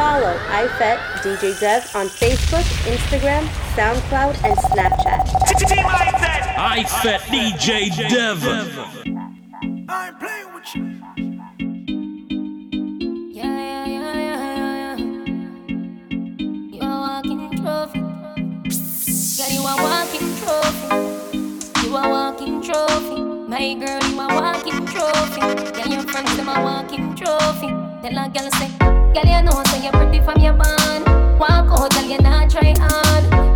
follow iFet DJ Dev on Facebook, Instagram, SoundCloud, and Snapchat. iFet! DJ Dev! I ain't playing with you. Yeah, yeah, yeah, yeah, yeah. You are walking trophy. Girl, you are walking trophy. You are walking trophy. My girl, you a walking trophy. Yeah, your friends, them a walking trophy. Tell a girl, say. Girl, you know, so you're pretty from your band. Walk out, girl, you're not try on.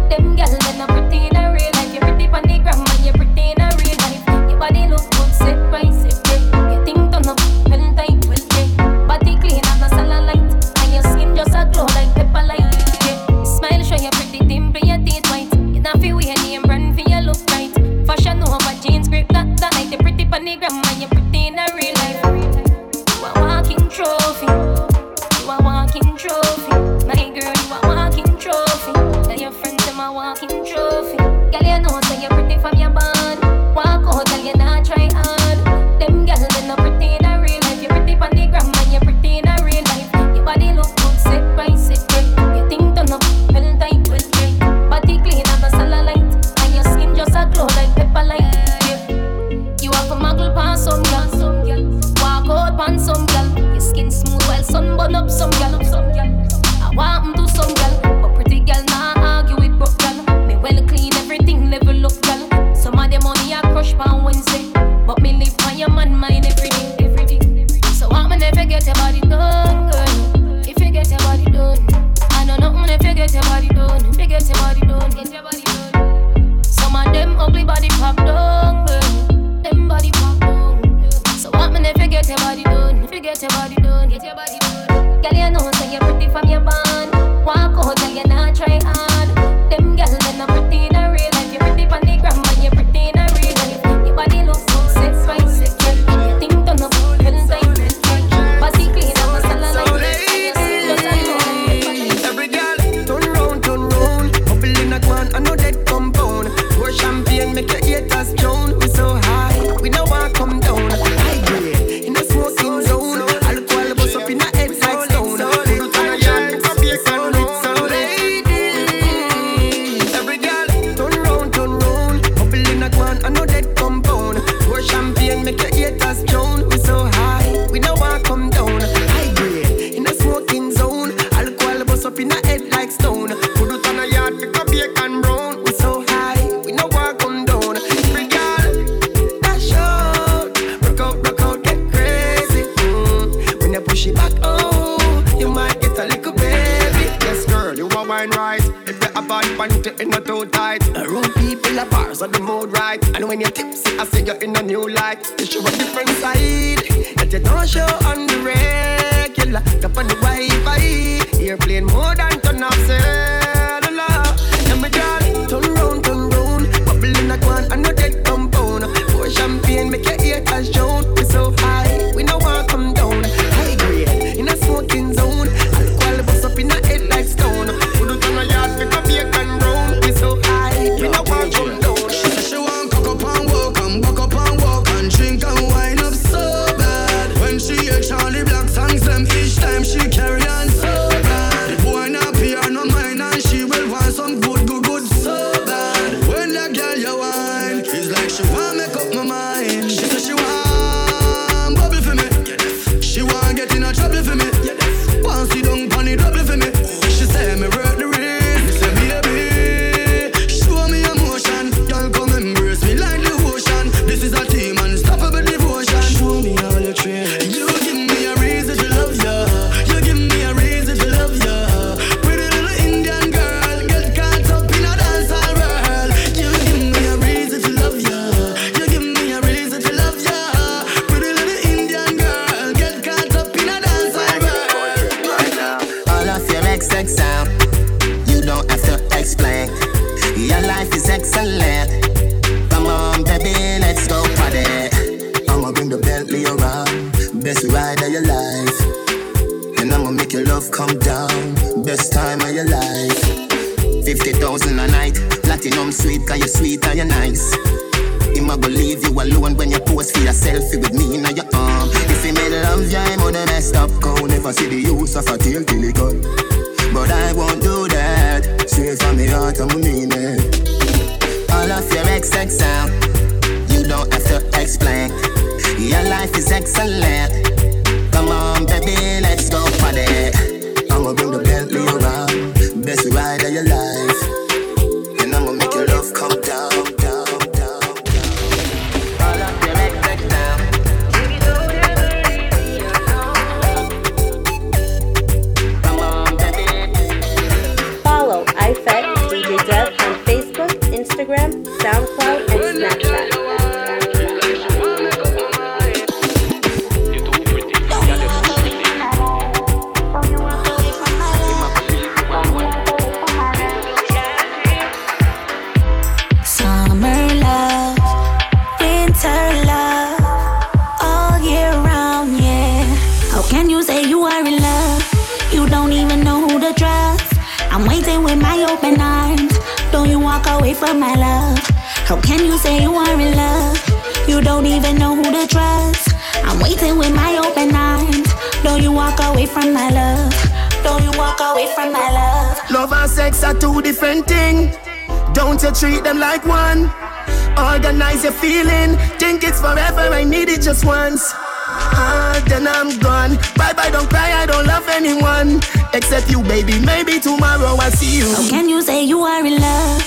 baby. Maybe tomorrow I'll see you. How can you say you are in love?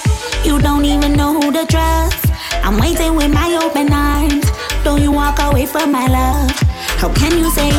You don't even know who to trust. I'm waiting with my open arms. Don't you walk away from my love? How can you say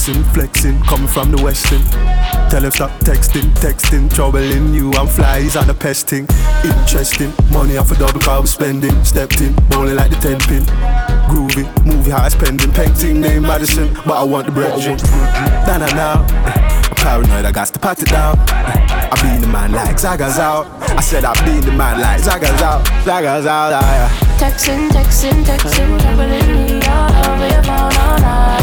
flexing, flexing, coming from the western. Tell him stop texting, texting, troubling you. I'm flies and a pesting. Interesting, money off a double car spending. Stepped in, bowling like the ten pin. Groovy, movie high spending, painting name Madison, but I want the bread. now, I'm paranoid, I got to pat it down. I been the man like Zaga's out. I said I been the man like Zaga's out, Zaga's out. Texting, texting, texting, troubling me all over your phone all night.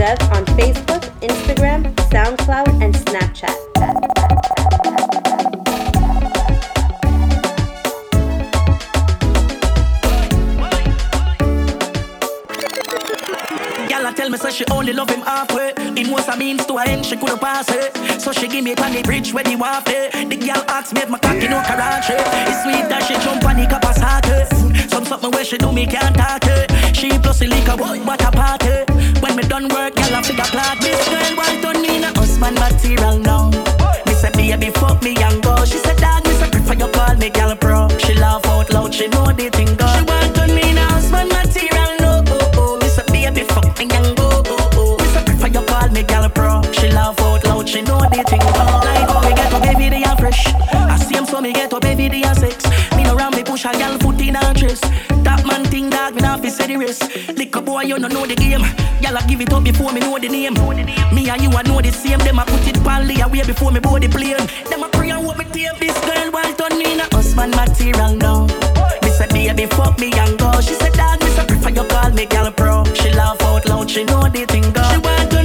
Dev on Facebook, Instagram, SoundCloud, and Snapchat. Say she only love him halfway. It was a means to an end, she couldn't pass it. So she give me it on the bridge where the waffle. The girl asks me if my cocky no karate. It's sweet that she jump on the capacity. Some something where she do me can't talk it. She plus the liquor, what a party. When me done work, girl I figure plot. This girl want to need a husband material now. Me say baby fuck me and go. She said dog me say prefer you call me girl pro. She laugh out loud, she know the thing go. She want to need a husband material no. Baby fuck me and go. Oh, oh. Me say prefer you call me girl pro. She laugh out loud, she know the thing go. Like how me get up every day and fresh. I see him so me get every day and sex. Me no round me push a girl foot in her dress. That man thing dog me not fi say the rest. Lick boy you no know the game. Y'all I give it up before me know the name. Me and you I know the same. Them I put it pally away before me board the plane. Them I pray and hope me tape this girl while turn me in a husband material now. Me say baby fuck me and go. She said dog me say prefer you call me girl pro. She laugh out loud. She know the thing go. She want turn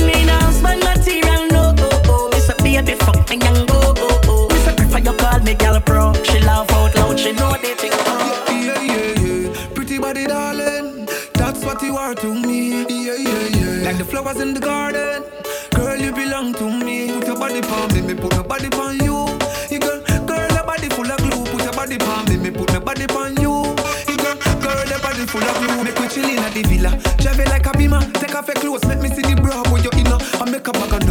off your clothes, make me see the bra where you inner. I make a bag under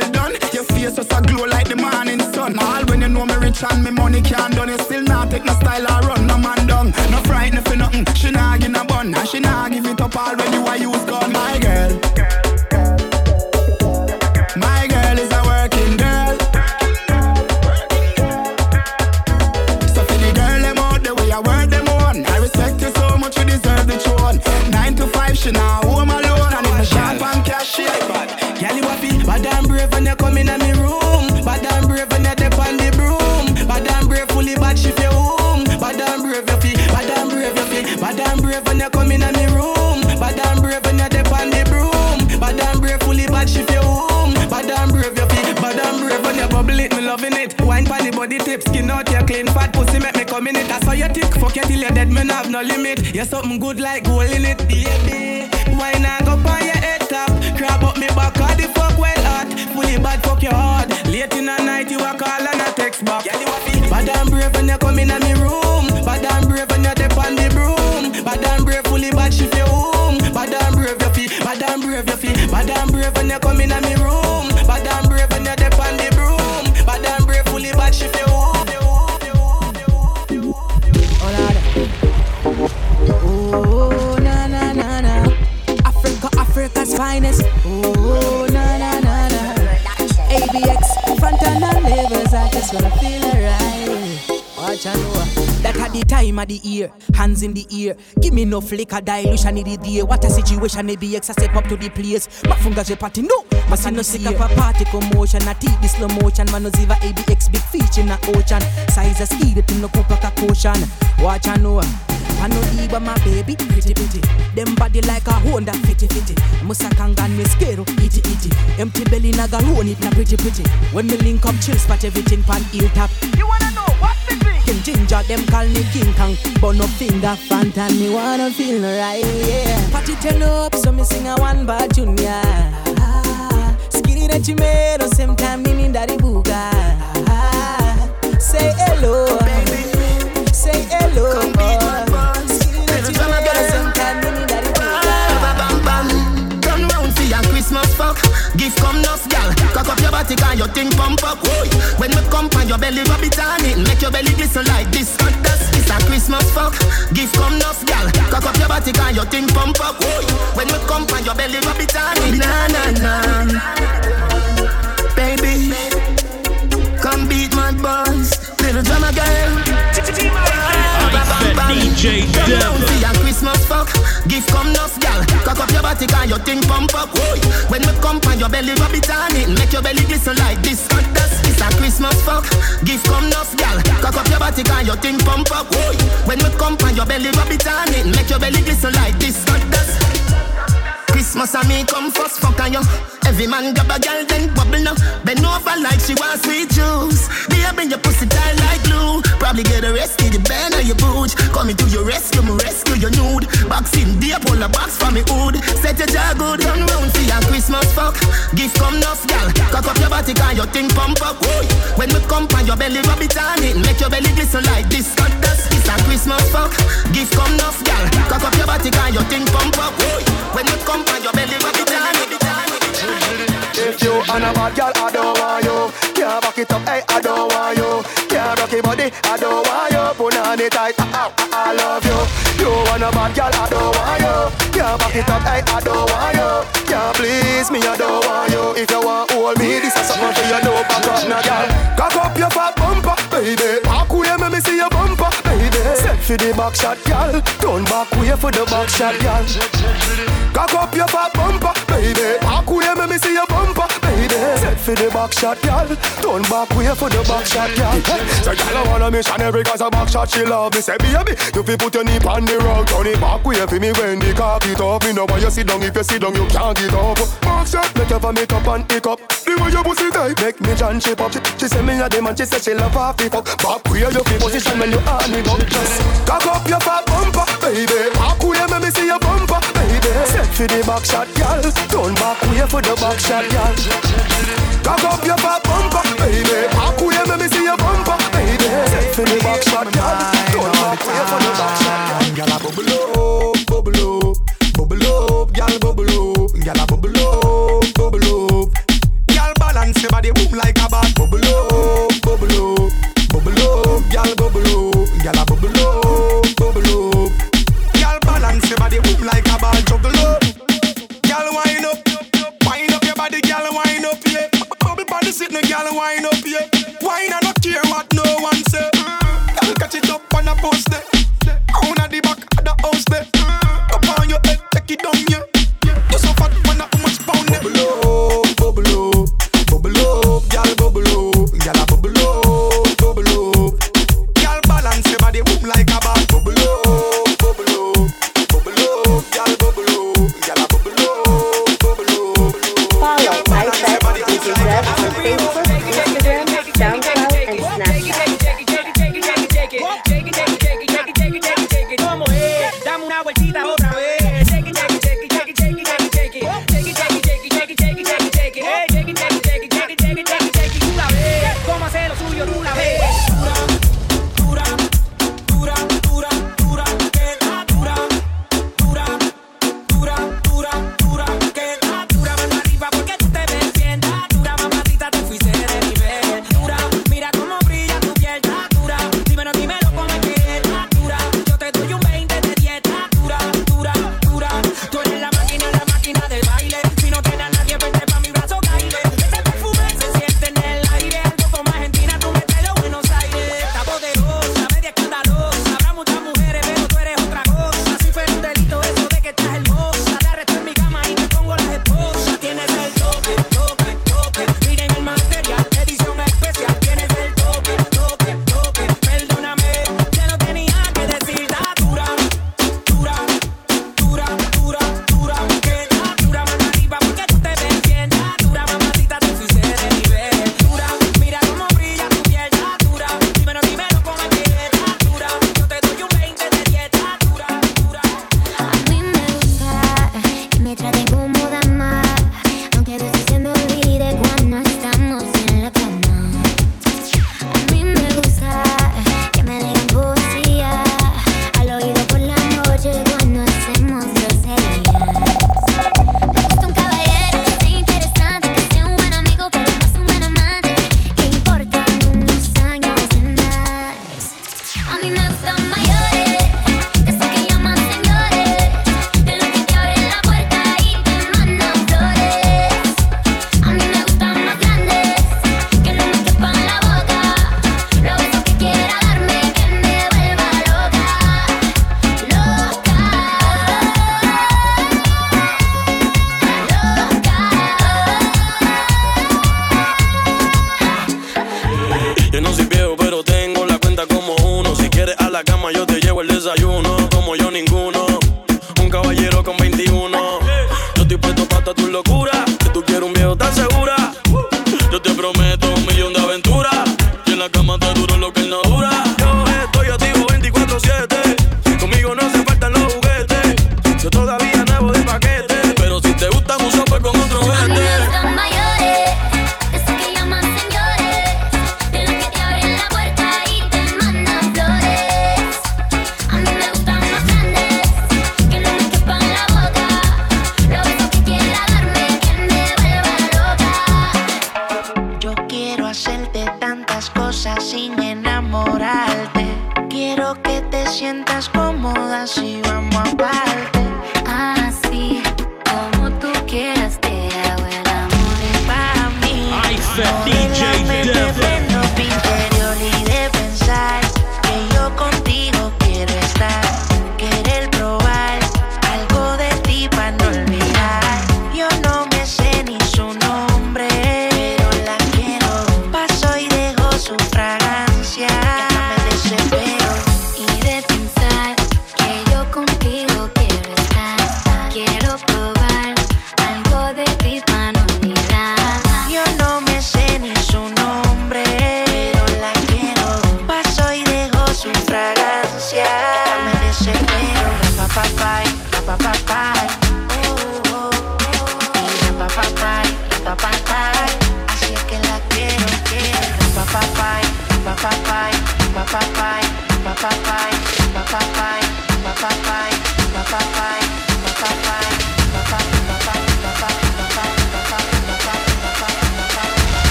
well done. Your face just a glow like the morning sun. All when you know me rich and me money can't done. You still not take no style or run no man down. No frightened for nothing. She not give a bun and she not give it up all when you a use gun. You're dead, man have no limit. You're something good like gold in it, baby. Wine and go on your head top, crab up me back, all the fuck well hot. Fully bad, fuck your heart. Late in the night, you a call and a text back. Bad and brave when you come in on me room. Time of the year, hands in the ear. Give me no flicker dilution in the day. What a situation, ABX, I step up to the place. My Mafunga je party, no. Masi no sick up a party commotion. I teach the slow motion. Man, no ziva ABX, big feature in the ocean. Size a ski, the no cook like a caution. Watch and know. I know Iba my baby, pretty pretty. Them body like a Honda, fitty fitty. Musakangan me skero, itty itty. Empty belly naga run it na pretty pretty. When me link up chill spot everything pan heel top. You wanna know what's the ginger, them call me King Kong. But no finger front and me wanna feel right, yeah. Party turn up, so me sing a one bar junior. Ah, skinny that you made, or same time me need daddy booga. Ah, say hello, baby. Say hello, boy. Skinny that you made, or same time me need daddy booga. Bam bam, turn round for your Christmas fuck. Gift come enough, gal. Cock up your body, can your thing pump up. Whoa. When we come on your belly, rub it on it, make your belly glisten like this. Dust, it's a Christmas fuck. Gift come enough, gal. Cock up your body, can your thing pump up. Whoa. When we come on your belly, rub it on it. Na na na, baby, come beat my boss, little drama girl. DJ Devil. See a Christmas fuck, gift come enough, gal. Cock up your body, can your thing pump up. Whoa. When me come on your belly, rub it on it, make your belly glisten like this. Cut dust, it's a Christmas fuck, gift come enough, gal. Cock up your body, can your thing pump up. Whoa. When me come on your belly, rub it on it, make your belly glisten like this. Cut dust. Christmas and me come first fuck on you. Every man grab a girl then bubble now. Bend over like she want sweet juice. Baby, your pussy tight like glue. Probably get arrested, the band or your booch. Coming to your rescue, me rescue your nude. Box in deep, pull a box from me hood. Set your jaw good, run round for your Christmas fuck. Gift come enough, gal. Cock up your body, can your thing pump up. Whoa. When me come on your belly, rub it on it. Make your belly glisten like this. Cut dust, it's a Christmas fuck. Gift come enough, gal. Cock up your body, can your thing and a bad girl, I don't want you. Can't back it up, hey, I don't want you. Can't rock your body, I don't want you. Put on it tight, I, I, I love you. You and a bad girl, I don't want you. Can't back it up, hey, I don't want you. Can't please me, I don't want you. If you want hold me, this is something for you, no back up, now, girl. Cock up your fat bumper, baby. Walk away, let me see your bumper, baby. Set for the back shot, girl. Turn back way for the back shot, girl. Cock up your fat bumper, baby. Walk away, let me see your bumper, baby. Set for the back shot, girl. Turn back way for the back shot, girl. So girl, I want a missionary cause a back shot she love me. Say baby, you fi put your knee on the rug, turn it back way for me when the cock it up. Me know why you sit down. If you sit down, you can't get up. Back shot, make you vomit up and pick up. The way your pussy tight, make me John shape up. She, she say me a dem she say she love half the fuck. Back way you fi position when you on it up. Just cock up your fat bumper, baby. Back way make me see your bumper, baby. Set for the back shot, girl. Turn back way for the back shot, girl. Cock up your fat bumper, baby. Back way make me see your bumper, baby. Set for the back shot, girl. Turn back way for the back shot, girl. Girl, I bubble up, bubble up, bubble up, girl, bubble up, girl, I bubble up, bubble up. Girl, balance your body, boom like a bat. Bubble up, bubble up, bubble up, girl, bubble up, sit, no girl, wind up, yeah. Wine, I don't care what no one say. Girl, catch it up on a post there. Down at the back of the house there. Up on your head, take it down, yeah.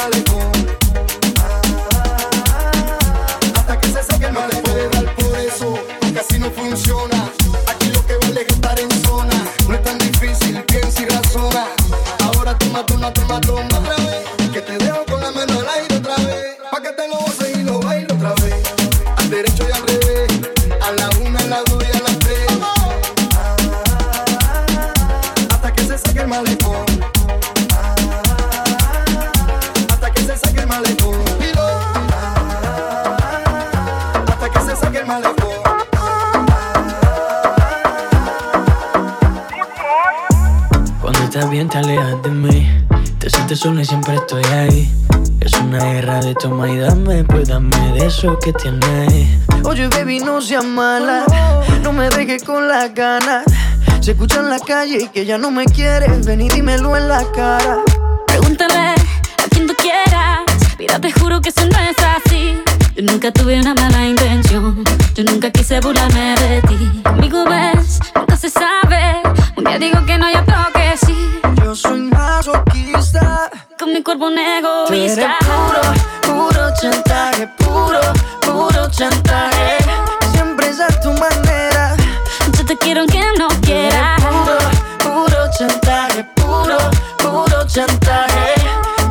Malecón. Que tienes Oye baby no seas mala No me dejes con las ganas Se escucha en la calle y que ya no me quieres Ven y dímelo en la cara Pregúntale a quien tú quieras. Mira, te juro que eso no es así. Yo nunca tuve una mala intención. Yo nunca quise burlarme de ti. Conmigo ves, nunca se sabe. Un día digo que no, y otro que sí. Yo soy masoquista Con mi cuerpo un Tú eres egoísta. puro, puro chantaje chantaje Siempre es a tu manera Yo te quiero aunque no quiera. Puro, puro chantaje Puro, puro chantaje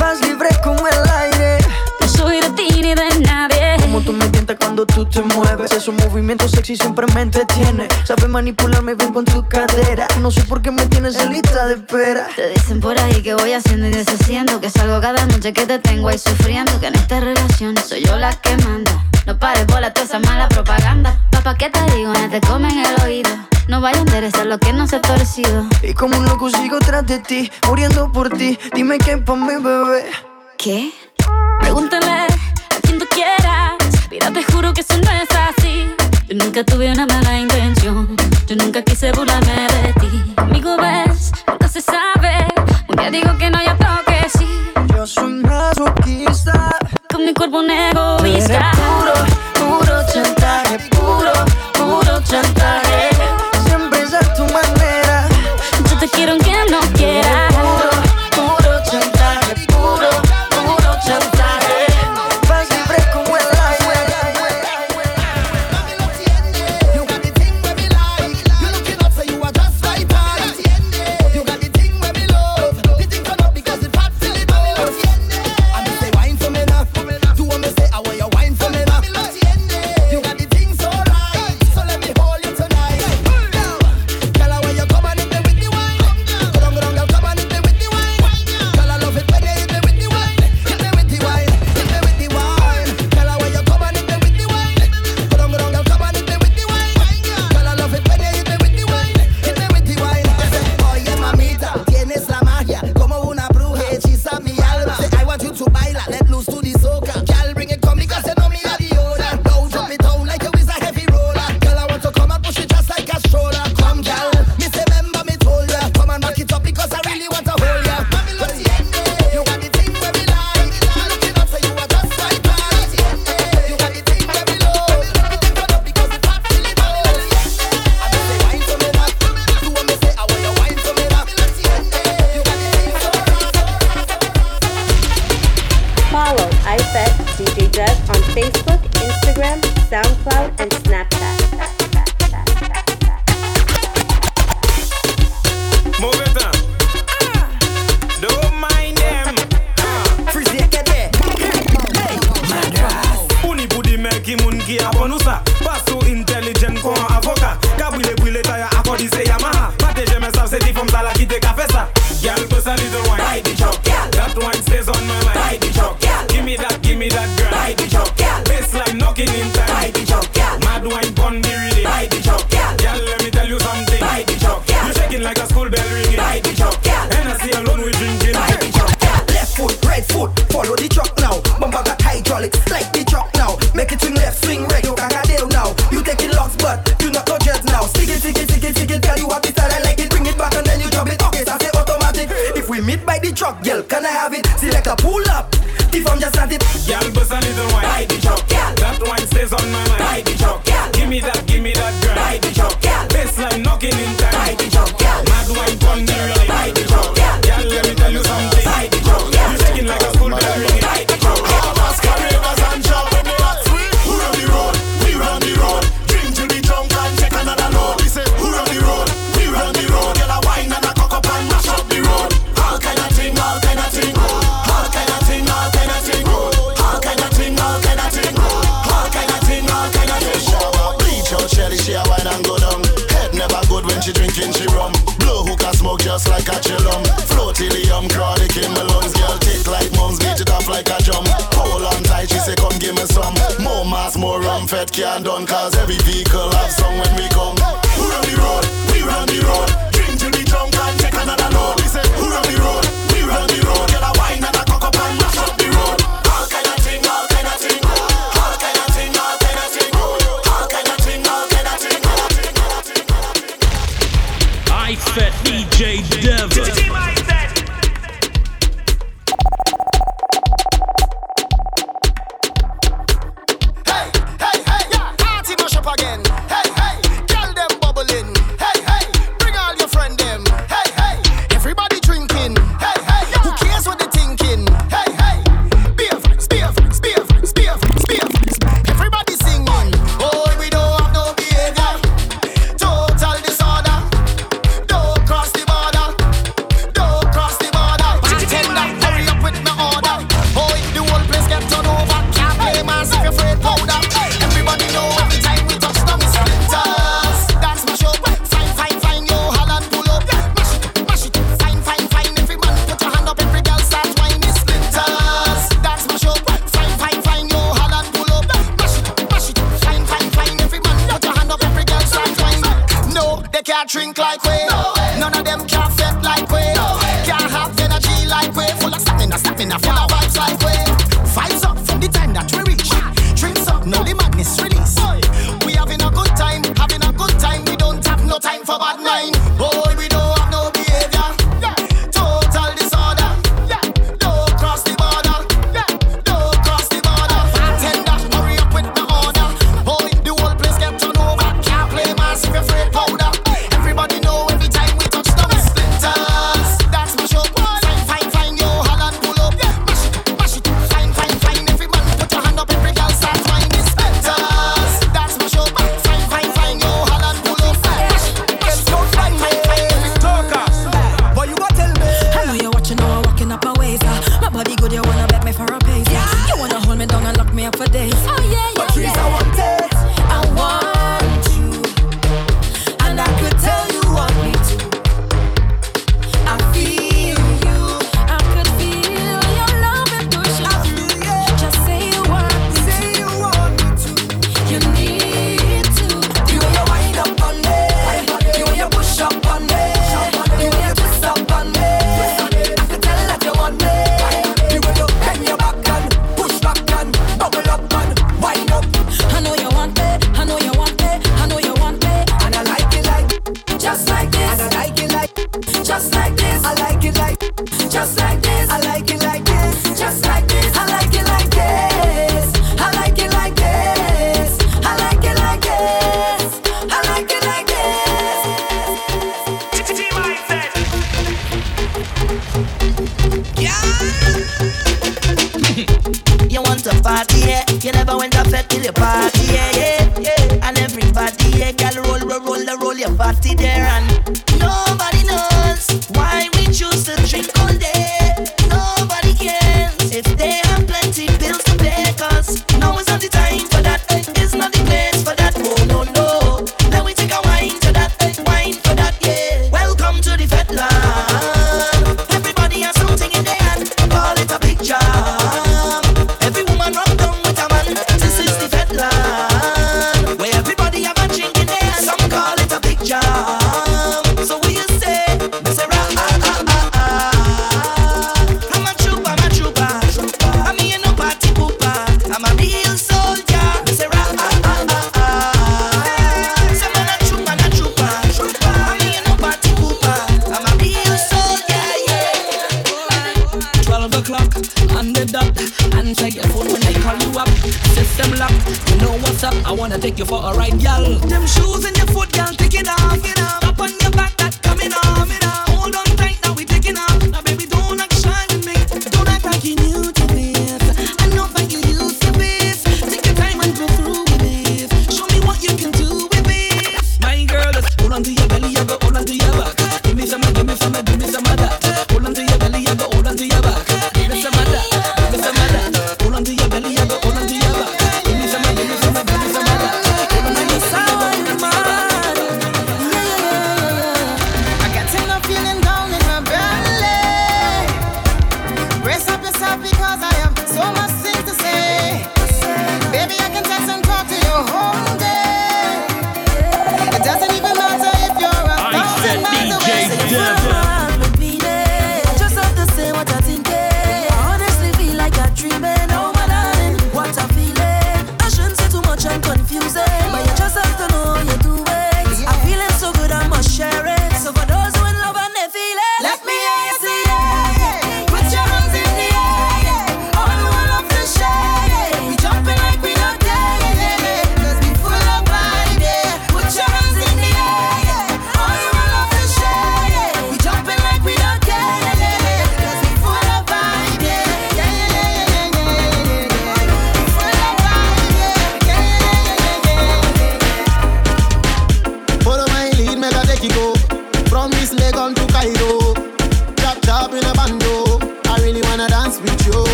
Vas libre como el aire No soy de ti ni de nadie. Como tú me tientas cuando tú te mueves Esos movimientos sexy siempre me entretiene Sabes manipularme bien con tu cadera No sé por qué me tienes en lista de espera Te dicen por ahí que voy haciendo y deshaciendo. Que salgo cada noche que te tengo ahí sufriendo. Que en esta relación soy yo la que manda. No pares bola toda esa mala propaganda. Papá, ¿qué te digo? No te comen el oído. No vaya a enderezar lo que no se ha torcido. Y como un loco sigo tras de ti, muriendo por ti. Dime qué pa' mi bebé. ¿Qué? Pregúntale a quien tú quieras. Mira, te juro que eso no es así. Yo nunca tuve una mala intención. Yo nunca quise burlarme de ti. Amigo, ves, nunca se sabe. Un día digo que no, ya toque sí. Yo soy masoquista. Con mi cuerpo un egoísta. fed can't done cause every vehicle have some when we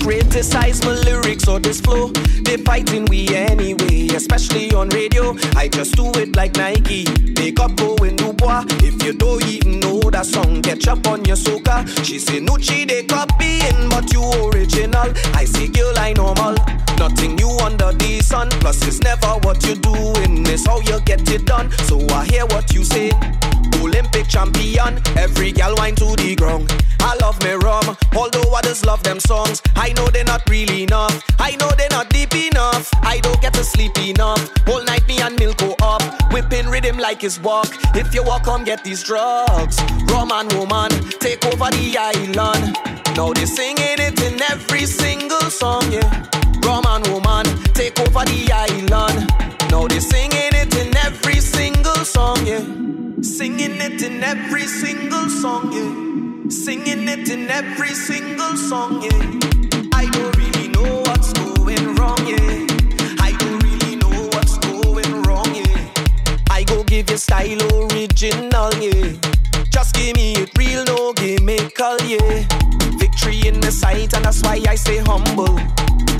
criticize my lyrics or this flow. They fighting we anyway, especially on radio. I just do it like Nike. Make up going Dubois. If you don't even know that song, catch up on your soca. She say Nucci they copying, but you original. I say girl I normal. Nothing new under the sun. Plus it's never what you doing, it's how you get it done. So I hear what you say. Olympic champion, every gal wine to the ground. I love me rum, although others love them songs. I know they're not really enough. I know they're not deep enough. I don't get to sleep enough. Whole night me and Milk go up, whipping rhythm like it's walk. If you walk, come get these drugs. Rum and woman, take over the island. Now they singing it in every single song, yeah. Rum and woman, take over the island. Now they singing it in every single song, yeah. Singing it in every single song, yeah. Singing it in every single song, yeah. I don't really know what's going wrong, yeah. Go give you style original, yeah. Just give me it real, no gimmickal, yeah. Victory in the sight, and that's why I stay humble.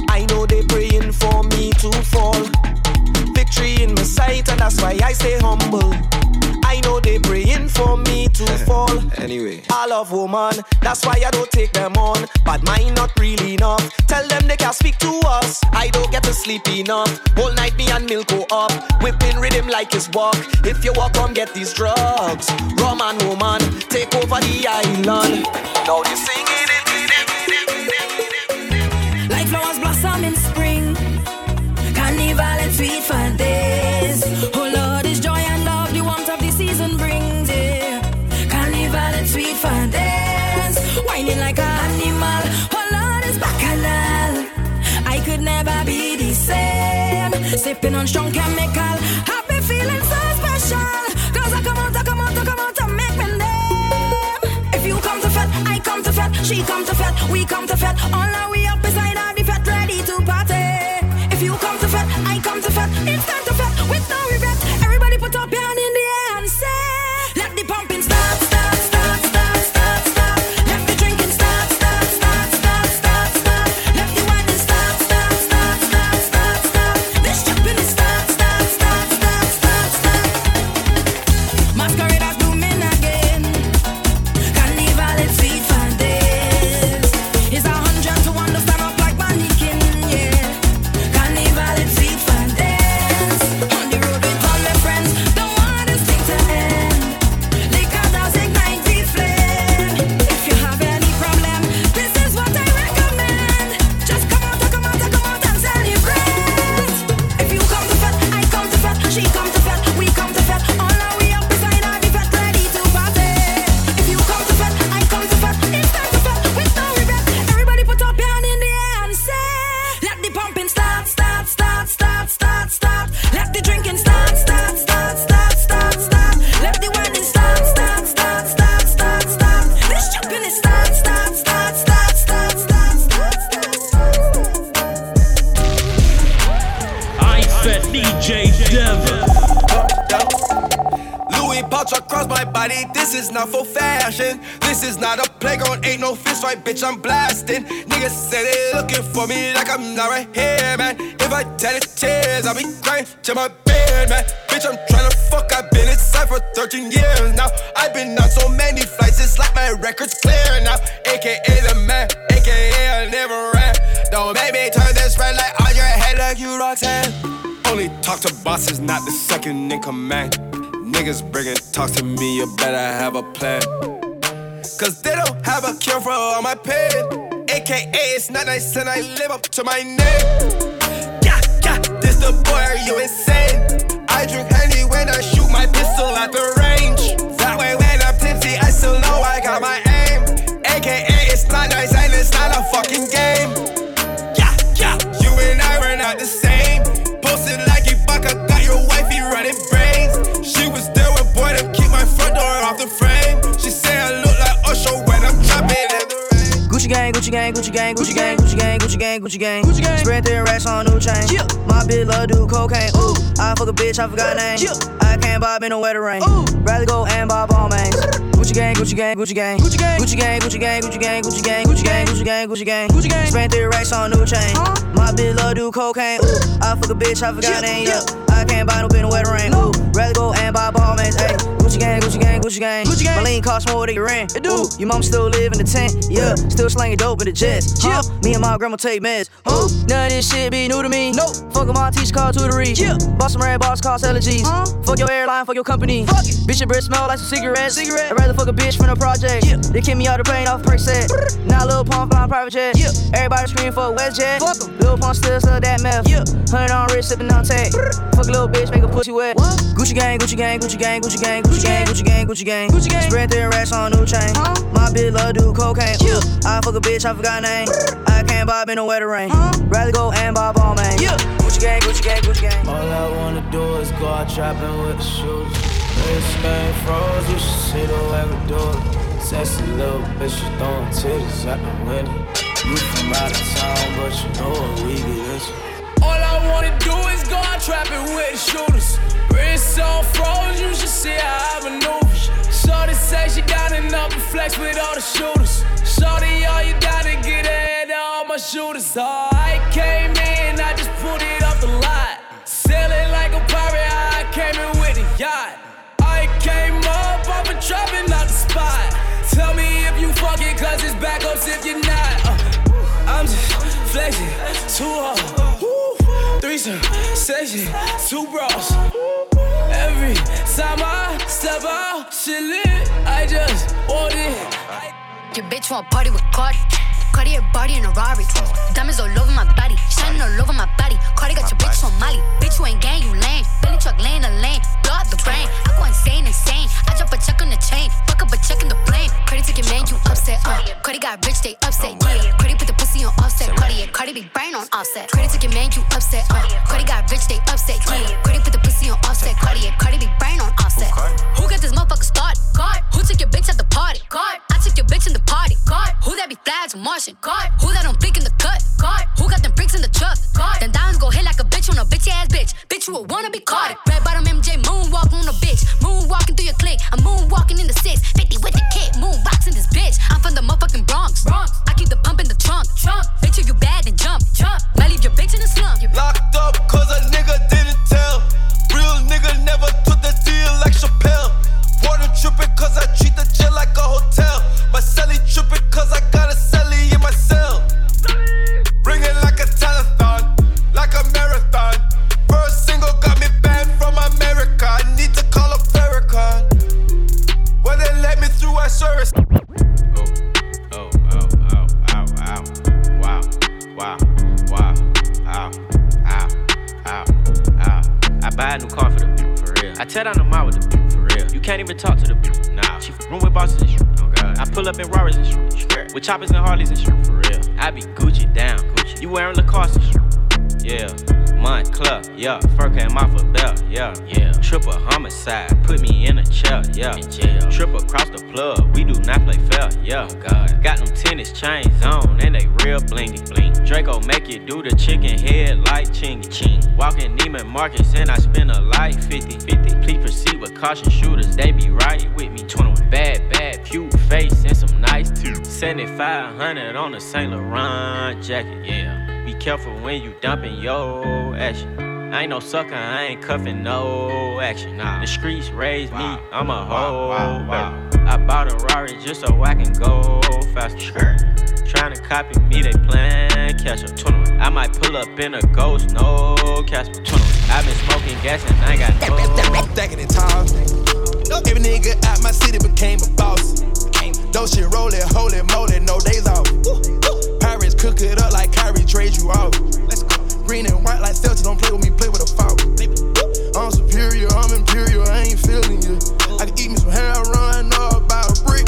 I know they praying for me to fall. Victory in my sight, and that's why I stay humble. I know they praying for me to fall. Anyway, I love woman, that's why I don't take them on. But mine not really enough. Tell them they can't speak to us. I don't get to sleep enough. Whole night me and Milk go up, whipping rhythm like it's walk. If you walk, come get these drugs. Rum and woman, take over the island. Now they singing it. Like flowers blossom in spring. Carnival and sweet. Oh Lord, joy and love the warmth of the season brings. Yeah. Carnival and sweet. Whining like an animal. Oh Lord, it's bacchanal. I could never be the same. Sipping on strong chemical. I've feeling so special. Cause I come out, I come out, I come out to make me name. If you come to fat, I come to fat. She come to fat, we come to fat. All our across my body, this is not for fashion. This is not a playground, ain't no fist fight, bitch, I'm blasting. Niggas say they looking for me like I'm not right here, man. If I tell it tears, I'll be crying to my bed, man. Bitch, I'm tryna fuck, I've been inside for 13 years now. I've been on so many flights, it's like my record's clear now. AKA the man, AKA I never ran. Don't make me turn this red light on your head like you Roxanne. Only talk to bosses, not the second in command. Niggas bringing talk to me, you better have a plan. Cause they don't have a cure for all my pain. AKA, it's not nice and I live up to my name. Yeah, yeah, this the boy, are you insane? I drink honey when I shoot my pistol at the range. That way, when I'm tipsy, I still know I got my aim. AKA, it's not nice and it's not a fucking game. Gang, Gucci gang, Gucci gang, Gucci gang, Gucci gang, Gucci gang, Gucci gang, Gucci gang. Spread their racks on new chain. My bitch love do cocaine. Ooh, I fuck a bitch, I forgot name. I can't bob in the wetter rain. Rather go and bob all mains. Gucci Gucci gang, Gucci gang, Gucci gang, Gucci gang, Gucci gang, Gucci gang, Gucci gang, Gucci gang, Gucci gang, Gucci gang, Gucci gang, Gucci gang. Spent three racks on new chain. My bitch love do cocaine. Ooh, I fuck a bitch, I forgot name. Yeah, I can't buy no bin wedding ring. Ooh, rather go and buy Balmain. Hey, Gucci gang, Gucci gang, Gucci gang, Gucci gang. My lean cost more than your rent. It do. Your mom still live in the tent. Yeah, still slanging dope in the jets. Yeah, me and my grandma take meds. Huh? None of this shit be new to me. Nope. Fuck my teacher called tutory. Yeah. Bought some red bars, cost allergies. Fuck your airline, fuck your company. Fuck it. Bitch, your breath smell like some cigarettes. Cigarette. I'd rather fuck a bitch from the project. Yeah. They kick me out the plane off Percocet. Now Lil Pump flying private jet. Yeah. Everybody scream for WestJet. Fuck 'em. Lil Pump still sell that meth. Yeah. Hundred on wrist, sipping on tag. Fuck a little bitch, make a pussy wet. What? Gucci gang, Gucci gang, Gucci gang, Gucci gang, Gucci gang, Gucci gang, Gucci gang, Gucci gang. Spread thin racks on new chain. My bitch love do cocaine. Yeah. I fuck a bitch, I forgot her name. I can't buy in no wetter rain. Rather go and buy Balmain. Yeah. Gucci gang, Gucci gang, Gucci gang. All I wanna do is go out trapping with the shoes. This game froze, you should see the way we do it. Sexy little bitch, you throwing titties at the window. You from out of town, but you know what we get into. All I wanna do is go out trapping with the shooters. Wrist on froze, you should see how I maneuver. Shorty say she got enough to flex with all the shooters. Shorty, all you gotta get ahead of all my shooters. Oh, I came in, I just put it off the lot. Sailing like a pirate, I came in with a yacht. Up off a trapping out the spot. Tell me if you fuck it, cause it's backups if you're not. Uh, I'm just flexing, too hard. Threesome, section, two bras. Every time I step out, shit lit. I just want it. Your bitch want party with Cardi. Cardi a body in a Rari. Diamonds all over my body, shining all over my body. Cardi got your bitch on Molly. Bitch, you ain't gang, you lame. Billy truck laying the lane. Blow out the brain. I go insane, insane. I drop a check on the chain. Fuck up a check in the plane. Cardi took your man, you upset. Uh. Cardi got rich, they upset. Yeah. Cardi put the pussy on offset. Cardi, Cardi big brain on offset. Cardi took your man, you upset. Uh. Cardi got rich, they upset. Yeah. Cardi put the pussy on offset. Cardi, Cardi big brain on offset. Who got this motherfucker started? God. Who took your bitch at the party? God. I took your bitch in the party. God. Who that be flags Martian? who that I'm in the cut? Guard, yeah. God. Got them tennis chains on and they real blingy, bling. Draco make you do the chicken head like chingy, ching. Walking Neiman Marcus and I spend a life 50, 50. Please proceed with caution shooters, they be right with me. 21. Bad, bad, cute face and some nice teeth. 7500 on a Saint Laurent jacket, yeah. Be careful when you dumping your action. I ain't no sucker, I ain't cuffing no action. Nah. The streets raised me, I'm a hoe. baby. I bought a Rari just so I can go faster. Trying to copy me, they plan catch up. 21. I might pull up in a ghost, no Casper. 21. i been smoking gas and I ain't got no. Stacking in time. Every nigga out my city became a boss. Those shit rollin', holy moly, no days off. Pirates cook it up like Kyrie trade you off. Let's go. Green and white like Celtics, don't play with me, play with a foul. I'm superior, I'm imperial, I ain't feeling you. I can eat me some hair, run know about a brick.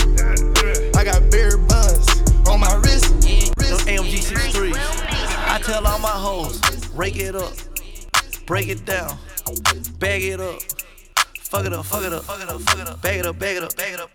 I got berry buns on my wrist. Those AMG 63. I tell all my hoes, rake it up, break it down, bag it up. Fuck it up, fuck it up, fuck it up, fuck up, it up, bag it up, bag it up, bag it up,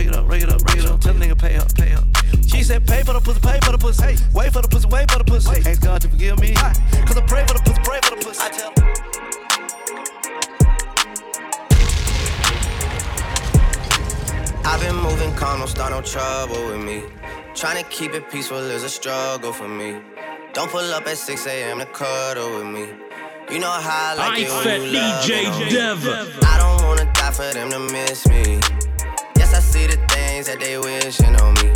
rake it up, rake it up, rake it up. Tell the nigga pay up, pay up. She said pay for the pussy, pay for the pussy. Hey, wait for the pussy, wait for the pussy. Ask God to forgive me. Cause I pray for the pussy, pray for the pussy. I tell I've been moving calm, don't start no trouble with me. Trying to keep it peaceful is a struggle for me. Don't pull up at 6 a.m. to cuddle with me. You know how I like I it when said you love DJ on. Dev. I don't wanna die for them to miss me. See the things that they wishing on me.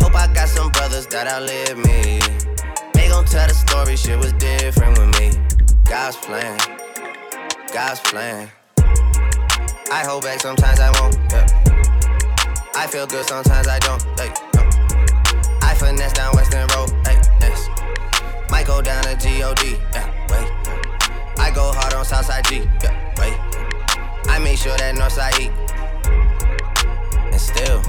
Hope I got some brothers that outlive me. They gon' tell the story, shit was different with me. God's plan, God's plan. I hold back, sometimes I won't. Yeah. I feel good, sometimes I don't. Hey, no. I finesse down Weston Road. Yes. Might go down to G-O-D. Yeah, wait. I go hard on Southside G. Yeah, wait. I make sure that Northside E. Still,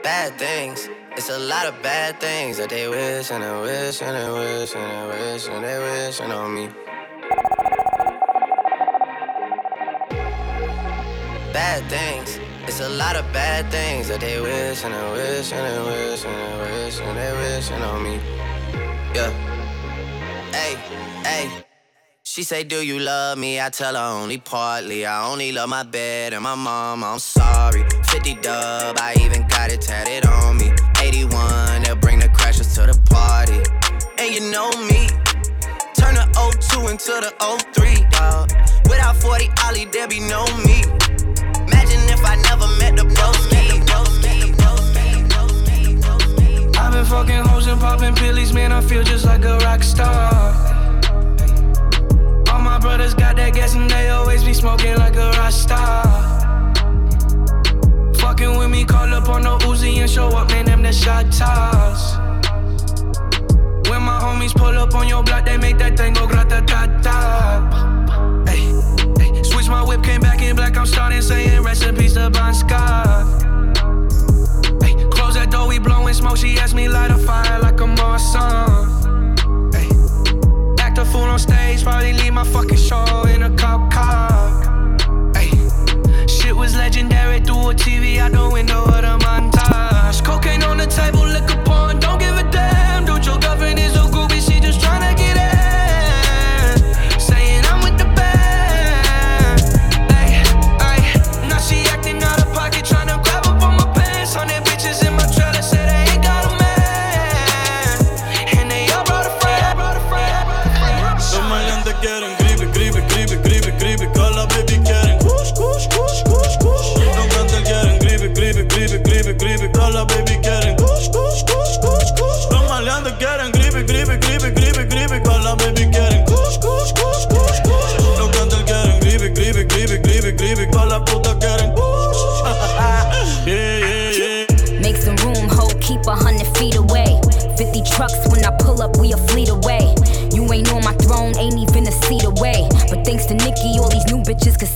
bad things. It's a lot of bad things that they wish and they wish and they wish and they wish and they wishing on me. Bad things. It's a lot of bad things that they wish and they wish and they wish and they wish and they wishing on me. Yeah. Hey, hey. She say, Do you love me? I tell her only partly. I only love my bed and my mom. I'm sorry. 50 dub, I even got it tatted on me. 81, they'll bring the crashers to the party. And you know me. Turn the 02 into the 03, dog. Without 40 Ollie, there be no me. Imagine if I never met the broski. I've been fucking hoes and popping pillies, man. I feel just like a rock star. Brothers got that gas and they always be smoking like a rock star. Fucking with me, call up on the Uzi and show up, man. Them the shot toss. When my homies pull up on your block, they make that thing go grata ta ta. Hey, hey, switch my whip, came back in black. I'm starting saying recipes to Bon Scott. Hey, close that door, we blowing smoke. She asked me light a fire like a Morrison. Leave my fucking show in a cop car. Hey, shit was legendary through a TV out the window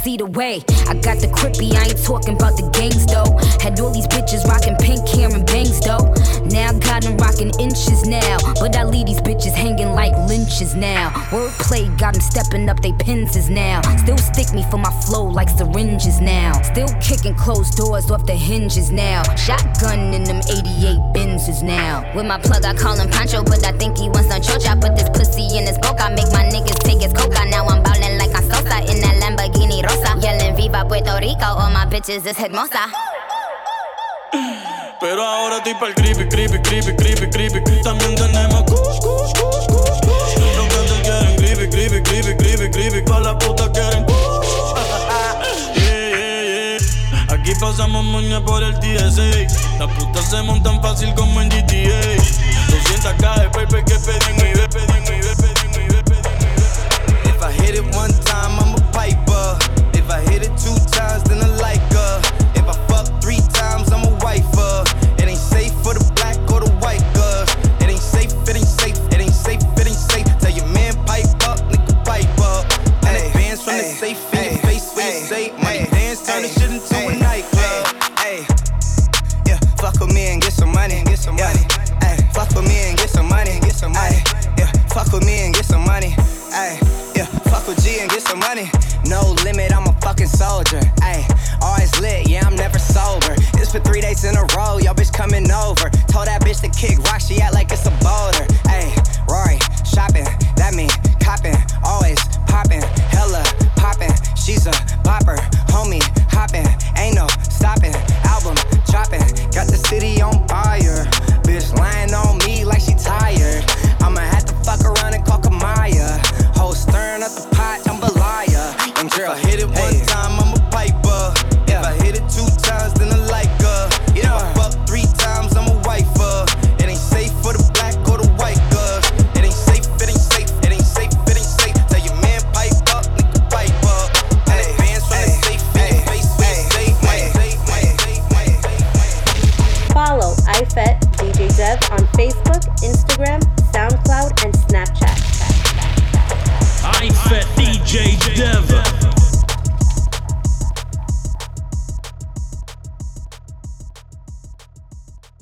see the way. I got the crippy, I ain't talking about the gangs though. Had all these bitches rocking pink hair and bangs though. Now I got them rocking inches now. But I leave these bitches hanging like lynches now. Wordplay got them stepping up they penses now. Still stick me for my flow like syringes now. Still kicking closed doors off the hinges now. Shotgun in them 88 Benzes now. With my plug, I call him Pancho, but I think he wants some chocha. Put this pussy in his boca, make my niggas take his coca. Now I'm Lamborghini Rosa. Yelling Viva Puerto Rico, all my bitches is hermosa. Pero ahora estoy pa'l creepy, creepy, creepy, creepy, creepy. También tenemos kush, kush, kush, kush, kush. Los cantantes quieren creepy, creepy, creepy, creepy, creepy. Todas las putas quieren yeah. Aquí pasamos moña por el TSA. Las putas se montan fácil como en GTA. 200k de paper que pedí mi bebé, pedí mi bebé, pedí mi bebé, pedí mi bebé. If I hit it one Hit it two times, then I like her. If I fuck three times, I'm a wifer. It ain't safe for the black or the white girl. It ain't safe, it ain't safe, it ain't safe, it ain't safe. Tell your man pipe up, nigga pipe up. And it bands from the safe in your face when you say money bands turn this shit into a nightclub. Hey, yeah, fuck with me and get some money, get some money. Ay, fuck with me and get some money, get some money. Yeah, fuck with me and soldier.